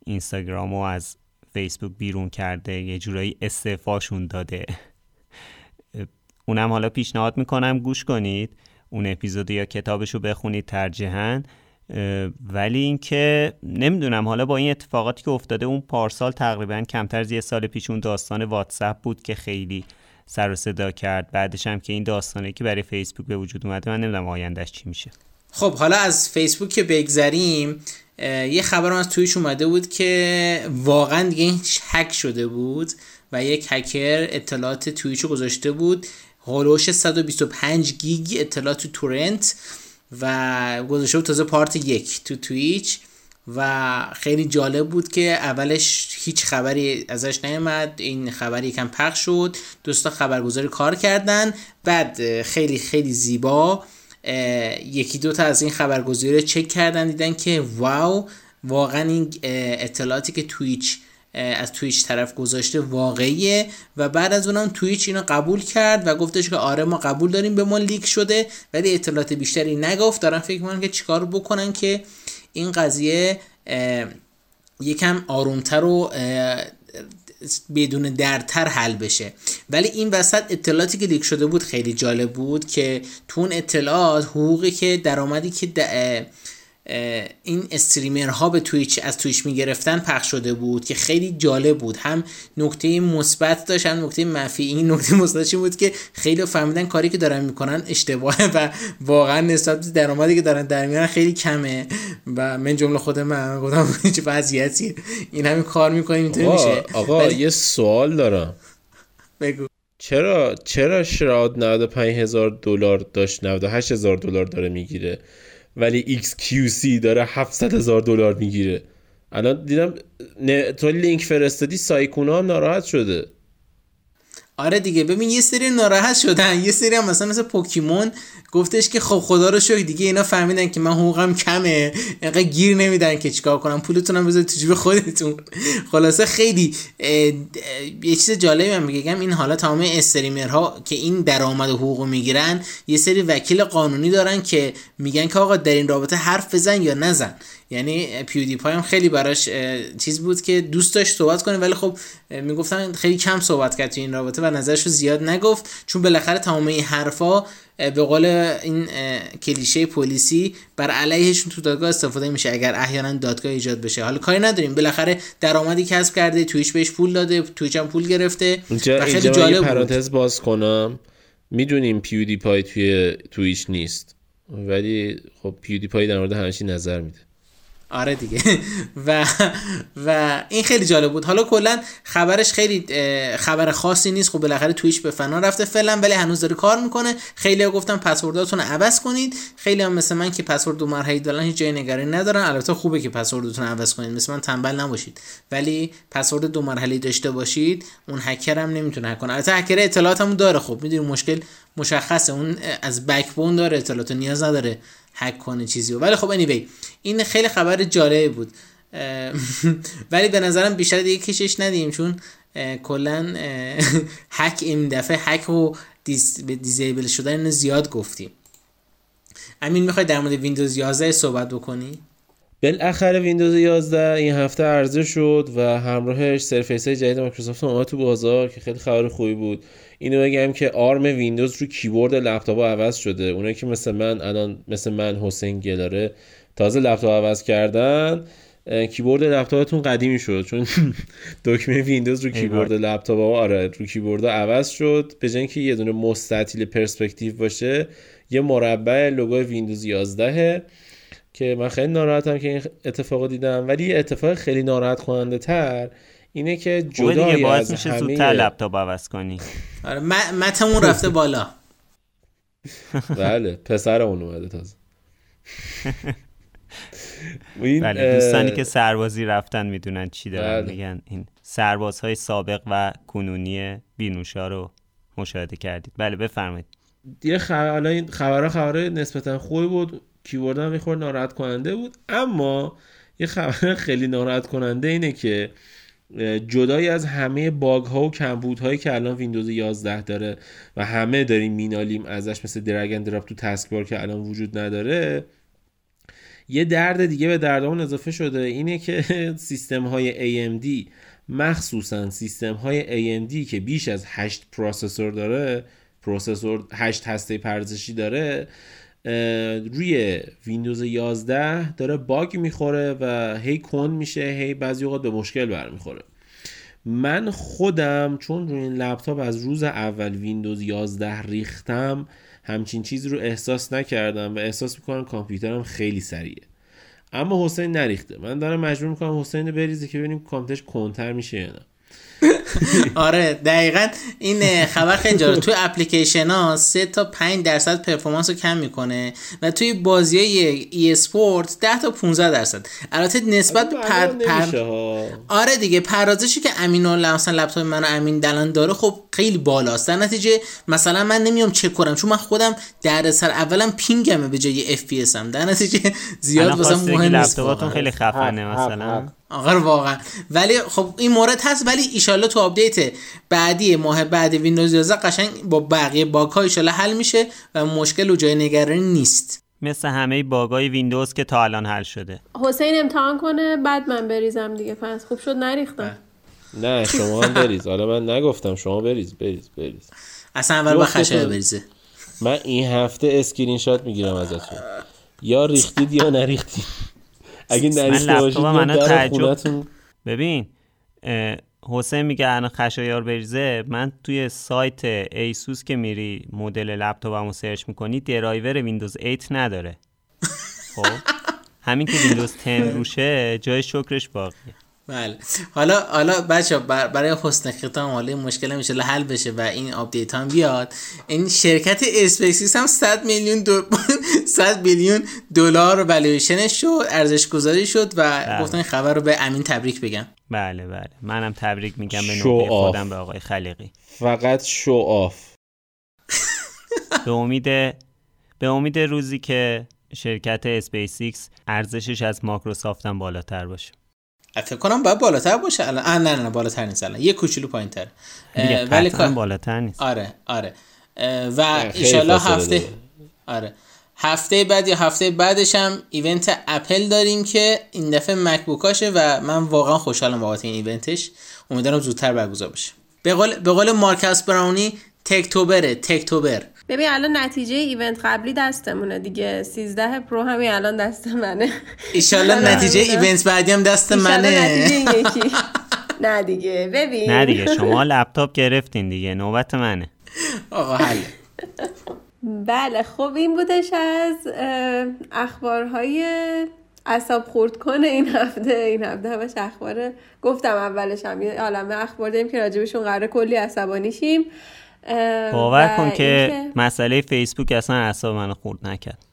[SPEAKER 4] اینستاگرام رو از فیسبوک بیرون کرده یه جورایی استعفاشون داده. اونم حالا پیشنهاد می‌کنم گوش کنید. اون اپیزود یا کتابشو بخونید ترجیحاً. ولی اینکه نمی‌دونم حالا با این اتفاقاتی که افتاده اون پارسال تقریبا کمتر از یه سال پیش اون داستان واتساپ بود که خیلی سر و صدا کرد. بعدش هم که این داستانه که برای فیسبوک به وجود اومده من نمی‌دونم آیندهش چی میشه.
[SPEAKER 3] خب حالا از فیسبوک که بگذریم یه خبر از تویش اومده بود که واقعا دیگه هک شده بود و یک هکر اطلاعات تویچو گذاشته بود. هولوش 125 گیگ اطلاعات تو تورنت و گذاشته بود تازه پارت یک تو تویچ و خیلی جالب بود که اولش هیچ خبری ازش نیومد. این خبر یکم پخش شد. دوستا خبرگزاری کار کردن. بعد خیلی خیلی زیبا یکی دو تا از این خبرگزاری رو چک کردن. دیدن که واو واقعا این اطلاعاتی که تویچ از تویچ طرف گذاشته واقعیه و بعد از اونم تویچ اینو قبول کرد و گفتش که آره ما قبول داریم به ما لیک شده ولی اطلاعات بیشتری نگفت. دارن فکر می‌کنن که چیکار بکنن که این قضیه یکم آرومتر و بدون درتر حل بشه. ولی این وسط اطلاعاتی که لیک شده بود خیلی جالب بود که تو اون اطلاعات حقوقی که درآمدی که این استریمرها به تویچ از تویچ می‌گرفتن پخش شده بود که خیلی جالب بود. هم نکته مثبت داشت هم نکته منفی. این نکته مثبتش بود که خیلی فهمیدن کاری که دارن می‌کنن اشتباهه و واقعا نسبت به درآمدی که دارن در میارن خیلی کمه. و من جمله خود من گفتم چه وضعیتی این همین کار می‌کنیم اینطوری میشه.
[SPEAKER 2] آقا یه سوال دارم.
[SPEAKER 3] بگو.
[SPEAKER 2] چرا چرا شراد 95 هزار دلار داشت؟ 98 هزار دلار داره می‌گیره. ولی XQC داره 700 هزار دلار می‌گیره. الان دیدم تو لینک فرستادی سایکونا هم ناراحت شده.
[SPEAKER 3] آره دیگه ببین یه سری ناراحت شدن. یه سری هم مثلا مثل پوکیمون گفتش که خب خدا رو شکر دیگه اینا فهمیدن که من حقوقم کمه. اینقدر گیر نمیدن که چیکار کنم. پولتون هم بذارید تو جیب خودتون. خلاصه خیلی یه چیز جالبی هم میگم. این حالا تمام استریمرها که این درآمد و حقوق می‌گیرن یه سری وکیل قانونی دارن که میگن که آقا در این رابطه حرف بزن یا نزن. یعنی پیودی پای هم خیلی براش چیز بود که دوست داشت صحبت کنه ولی خب می‌گفتن خیلی کم صحبت کرد تو این رابطه و نظرش رو زیاد نگفت چون بالاخره تمام این حرفا به قول این کلیشه پلیسی بر علیهشون تو دادگاه استفاده میشه اگر احیانا دادگاه ایجاد بشه. حالا کاری نداریم. بالاخره درآمدی کسب کرده تویش بهش پول داده تویچ هم پول گرفته
[SPEAKER 2] اینجا و خیلی جالب پرانتز باز کنم. می‌دونیم پیودی پای توی تویچ نیست ولی خب پیودی پای در مورد همه نظر میده.
[SPEAKER 3] آره دیگه. و و این خیلی جالب بود. حالا کلا خبرش خیلی خبر خاصی نیست. خب بالاخره تویش به فنا رفته فعلا ولی هنوز داره کار می‌کنه. خیلی ها گفتن پسورداتون رو عوض کنید. خیلی هم مثل من که پسورد دو مرحله دارن هیچ جای نگرانی ندارن. البته خوبه که پسوردتون عوض کنید. مثل من تنبل نباشید. ولی پسورد دو مرحله داشته باشید اون هکر هم نمی‌تونه هک کنه. البته هکر اطلاعاتمون داره. خب می‌دونی مشکل مشخصه. اون از بکبون داره اطلاعات نیاز نداره. هک کنه چیزی ولی خب anyway این خیلی خبر جالبی بود. ولی به نظرم بیشتر دیگه کشش ندیم چون کلا هک این دفعه هک و dis... disable شدن زیاد گفتیم. امین می‌خوای در مورد ویندوز 11 صحبت بکنی؟
[SPEAKER 2] بالاخره ویندوز 11 این هفته عرضه شد و همراهش سرفیس های جدید مایکروسافت اومد تو بازار که خیلی خبر خوبی بود. اینو بگم که آرم ویندوز رو کیبورد لپتاپ عوض شده. اونایی که مثل من الان مثل من حسین گلاره تازه لپتاپ عوض کردن کیبورد لپتاپتون قدیمی شد چون دکمه ویندوز رو کیبورد لپتاپ آره رو کیبورد عوض شد. به جای که یه دونه مستطیل پرسپکتیو باشه یه مربع لوگو ویندوز 11 که من خیلی ناراحتم که این اتفاق دیدم. ولی اتفاق خیلی ناراحت کننده تر اینه که جدا
[SPEAKER 4] از میشه همه زودتر لپتاپ عوض کنی.
[SPEAKER 3] آره متمون رفته بالا.
[SPEAKER 2] بله پسر اون اومده تازه.
[SPEAKER 4] بله دوستانی که سربازی رفتن می‌دونن چی دارن بله. میگن. این سربازهای سابق و کنونی بینوشا رو مشاهده کردید. بله بفرمایید.
[SPEAKER 2] یه خبر این خبرها خبر نسبتا خوبی بود. کیبورد هم می‌خورد ناراحت کننده بود. اما یه خبر خیلی ناراحت کننده اینه که جدای از همه باگ ها و کمبود هایی که الان ویندوز 11 داره و همه داریم مینالیم ازش مثل drag and drop تو taskbar که الان وجود نداره یه درد دیگه به دردمون اضافه شده. اینه که سیستم های AMD مخصوصا سیستم های AMD که بیش از 8 processor داره processor 8 هسته پردازشی داره روی ویندوز 11 داره باگ می‌خوره و هی کند میشه هی بعضی اوقات به مشکل برمیخوره. من خودم چون روی این لپتاپ از روز اول ویندوز 11 ریختم همچین چیزی رو احساس نکردم و احساس می‌کنم کامپیوترم خیلی سریعه. اما حسین نریخته. من دارم مجبور می‌کنم حسین بریزه که ببینیم کامپیوترش کندتر میشه یا نه.
[SPEAKER 3] آره دقیقا این خبر خیلی جالب. توی اپلیکیشن ها 3 تا 5 درصد performance رو کم می‌کنه و توی بازی های e-sport 10 تا 15 درصد. البته نسبت به پر... پر... آره دیگه پردازشی که همین الان مثلا لپتاپ من همین الان داره خب خیلی بالاست. در نتیجه مثلا من نمیام چک کنم چون من خودم دردسر اولم ping مه به جای FPS هم در نتیجه زیاد واسه مهم نیست.
[SPEAKER 4] خیلی خفنه مثلا.
[SPEAKER 3] آخر واقعا. ولی خب این مورد هست ولی ایشالله تو آپدیت بعدی ماه بعد ویندوز 11 قشنگ با بقیه باگ ها ایشالله حل میشه و مشکل و جای نگرانی نیست.
[SPEAKER 4] مثل همه باگای ویندوز که تا الان حل شده.
[SPEAKER 1] حسین امتحان کنه بعد من بریزم دیگه. پس خوب شد نریختم.
[SPEAKER 2] نه شما هم بریز. حالا من نگفتم شما بریز بریز بریز.
[SPEAKER 3] اصلا اول با خشه بریزه.
[SPEAKER 2] من این هفته اسکرین شات می‌گیرم ازتون. یا ریختید یا نریختید. اگه باشید من تعجب
[SPEAKER 4] ببین حسین میگه الان خشایار بریزه. من توی سایت ایسوس که میری مدل لپتاپمو سرچ می‌کنی درایور ویندوز 8 نداره. خب؟ همین که ویندوز 10 روشه جای شکرش باقیه.
[SPEAKER 3] بله. حالا حالا بچه برای حسن ختام حالا این مشکل میشه حل بشه و این آپدیت هم بیاد. این شرکت اسپیسیس هم 100 میلیون دو... 100 میلیون دلار والویشنش شد ارزش گذاری شد و بله. گفتن این خبر رو به امین تبریک بگم.
[SPEAKER 4] بله بله. منم تبریک میگم به نوبه خودم به آقای خلیقی
[SPEAKER 2] فقط show off
[SPEAKER 4] به امید به امید روزی که شرکت اسپیسیکس ارزشش از مایکروسافت هم بالاتر باشه.
[SPEAKER 3] فکر کنم باید بالاتر باشه. الان نه نه نه بالاتر نیست الان. یه کوچولو پایینتر.
[SPEAKER 4] ولی بالاتر نیست.
[SPEAKER 3] آره آره. و ایشالله هفته آره. هفته بعد یا هفته بعدش هم event اپل داریم که این دفعه MacBook اشه و من واقعا خوشحالم بابت این event ش. امیدوارم زودتر برگزار بشه. به قول به قول Marques Brownlee Techtober ه Techtober
[SPEAKER 1] ببین الان نتیجه event قبلی دستمونه دیگه. 13 Pro همین الان دست منه.
[SPEAKER 3] ایشالله نتیجه event بعدی هم دست منه.
[SPEAKER 1] نتیجه یکی. نه دیگه. ببین.
[SPEAKER 4] نه دیگه شما لپتاپ گرفتین دیگه. نوبت منه.
[SPEAKER 3] آقا حل
[SPEAKER 1] بله خب این بودش از اخبارهای اصاب خورد کنه این هفته. این هفته همش اخبار گفتم اولش هم یه عالمه اخبار داریم که راجبشون قرار کلی عصبانی شیم.
[SPEAKER 4] باور کن که مسئله فیسبوک اصلا اعصاب منو خورد نکرد.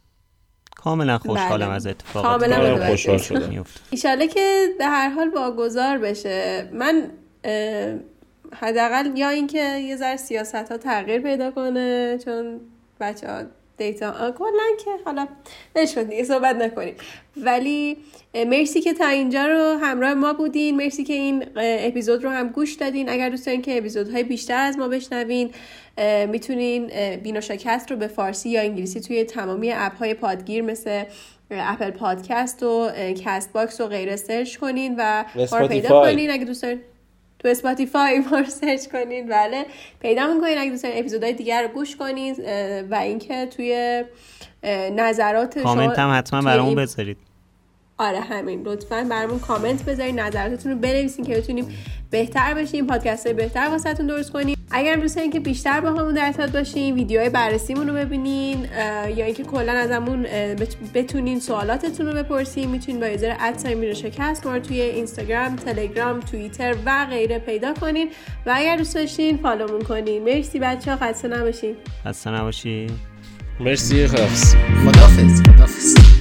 [SPEAKER 4] کاملا خوشحالم بله. از اتفاقات
[SPEAKER 2] کاملا خوشحال شدم.
[SPEAKER 1] ایشاله که به هر حال واگذار بشه. من حداقل یا اینکه یه ذره سیاست ها تغییر پیدا کنه چون بچه ها دیتا کلا که حالا نشون دیگه صحبت نکنیم. ولی مرسی که تا اینجا رو همراه ما بودین. مرسی که این اپیزود رو هم گوش دادین. اگر دوست دارین که اپیزودهای بیشتر از ما بشنوین می‌تونین بینوشاکست رو به فارسی یا انگلیسی توی تمامی اپ های پادگیر مثل اپل پادکست و کست باکس و غیره سرچ کنین و ما رو پیدا کنین. اگه دوست دارین تو اسپاتیفای ما سرچ کنین. بله. پیدا می‌کنین. اگه دوست دارین اپیزودهای دیگر رو گوش کنین. و اینکه توی نظرات
[SPEAKER 4] کامنت هم حتما برامون بذارید.
[SPEAKER 1] آره همین. لطفا برامون کامنت بذارید نظراتتون رو بنویسین که بتونیم بهتر بشیم. پادکست های بهتر واسهتون درست کنیم. اگر دوست دارین که بیشتر با همون در ارتباط باشیم ویدیوهای بررسیمون رو ببینین یا اینکه کلا ازمون بتونین سوالاتتون رو بپرسین می‌تونین با یوزر ادساین میره شکست ما توی اینستاگرام تلگرام توییتر و غیره پیدا کنین. و اگر دوست داشتین فالومون کنین. مرسی بچه ها خسته نباشین.
[SPEAKER 4] خسته نباشین.
[SPEAKER 2] مرسی خدافز
[SPEAKER 3] خدافز خدافز